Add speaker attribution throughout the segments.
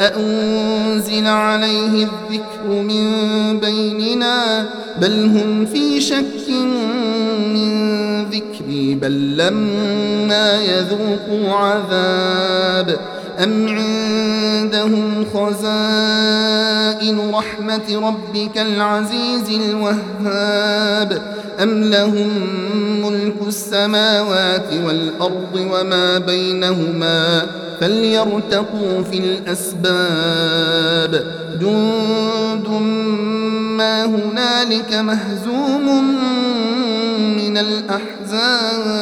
Speaker 1: أأنزل عليه الذكر من بيننا بل هم في شك من ذكري بل لما يذوقوا عذاب أم عندهم خزائن رحمة ربك العزيز الوهاب أم لهم ملك السماوات والأرض وما بينهما فليرتقوا في الأسباب. جند ما هنالك مهزوم من الأحزاب.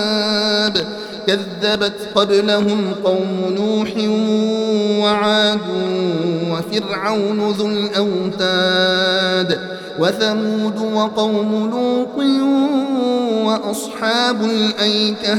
Speaker 1: كذبت قبلهم قوم نوح وعاد وفرعون ذو الأوتاد وثمود وقوم لوط وأصحاب الأيكة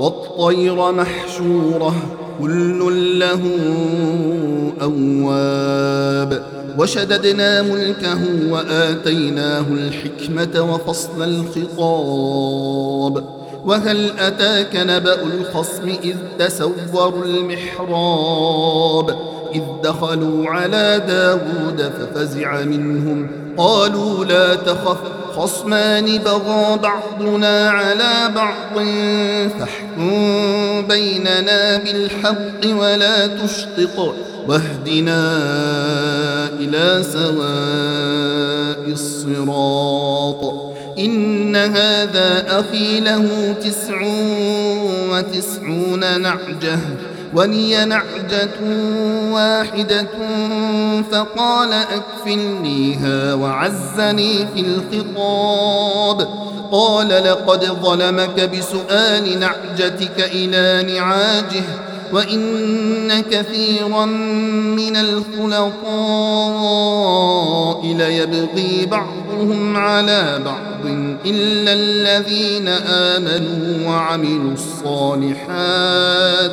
Speaker 1: والطير محشورة كل له أواب. وشددنا ملكه وآتيناه الحكمة وفصل الخطاب. وهل أتاك نبأ الخصم إذ تسوروا المحراب؟ إذ دخلوا على داود ففزع منهم قالوا لا تخف خصمان بغى بعضنا على بعض فاحكم بيننا بالحق ولا تشطط واهدنا إلى سواء الصراط إن هذا أخي له تسع وتسعون نعجة ولي نعجة واحدة فقال أكفلنيها وعزني في الخطاب. قال لقد ظلمك بسؤال نعجتك إلى نعاجه وإن كثيرا من الخلطاء ليبغي بعضهم على بعض إلا الذين آمنوا وعملوا الصالحات.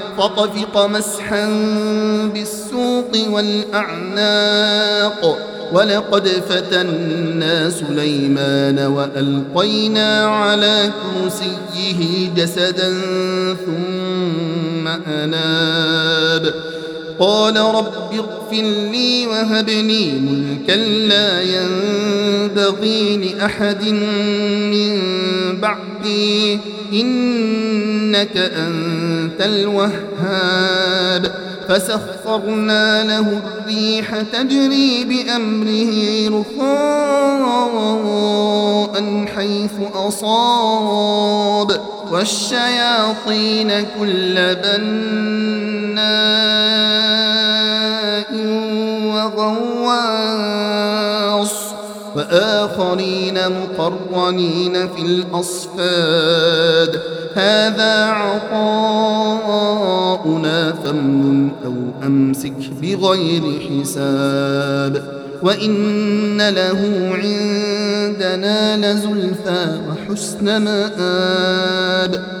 Speaker 1: فطفق مسحا بالسوق والأعناق ولقد فتنا سليمان وألقينا على كرسيه جسدا ثم أناب قال رب اغفر لي وهبني ملكا لا ينبغي لأحد من بعدي إنك أنت الوهاب فسخرنا له الريح تجري بأمره رخاء حيث أصاب والشياطين كل بناء وآخرين مقرنين في الأصفاد. هذا عطاؤنا فامنن أو أمسك بغير حساب. وإن له عندنا لزلفى وحسن مآب.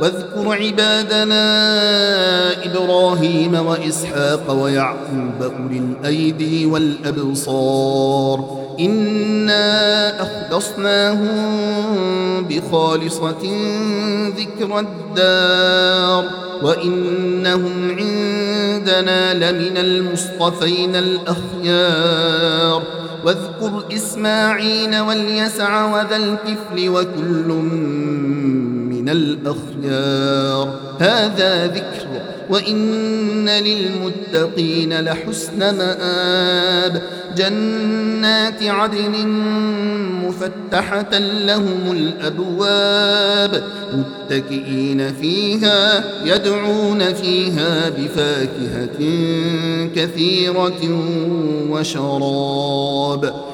Speaker 1: واذكر عبادنا إبراهيم وإسحاق ويعقوب أولي الأيدي والأبصار. إنا أخلصناهم بخالصة ذكر الدار. وإنهم عندنا لمن المصطفين الأخيار. واذكر إسماعيل واليسع وذا الكفل وكل من الأخيار. هذا ذكر وإن للمتقين لحسن مآب. جنات عدن مفتحة لهم الأبواب. متكئين فيها يدعون فيها بفاكهة كثيرة وشراب.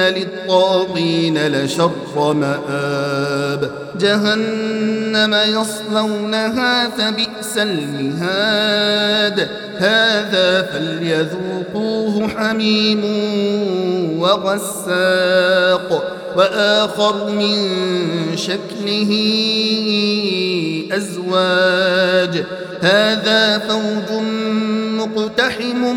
Speaker 1: للطاغين لشر مآب جهنم يصلونها فبئس المهاد هذا فليذوقوه حميم وغساق وآخر من شكله أزواج هذا فوج مقتحم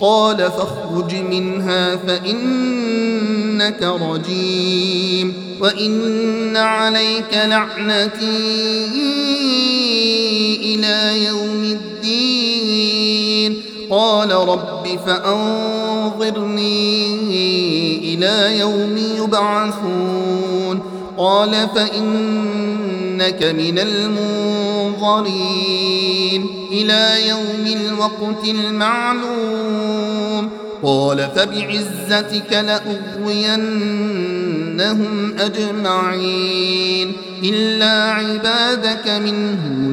Speaker 1: قال فاخرج منها فإنك رجيم وإن عليك لعنتي إلى يوم الدين. قال رب فأنظرني إلى يوم يبعثون. قال فإنك من المنظرين. إلى يوم الوقت المعلوم. قال فبعزتك لأغوينهم أجمعين إلا عبادك منهم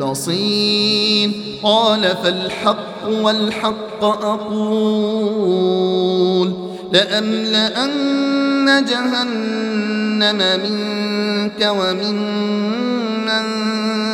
Speaker 1: المخلصين. قال فالحق والحق أقول لأملأن جهنم منك ومن من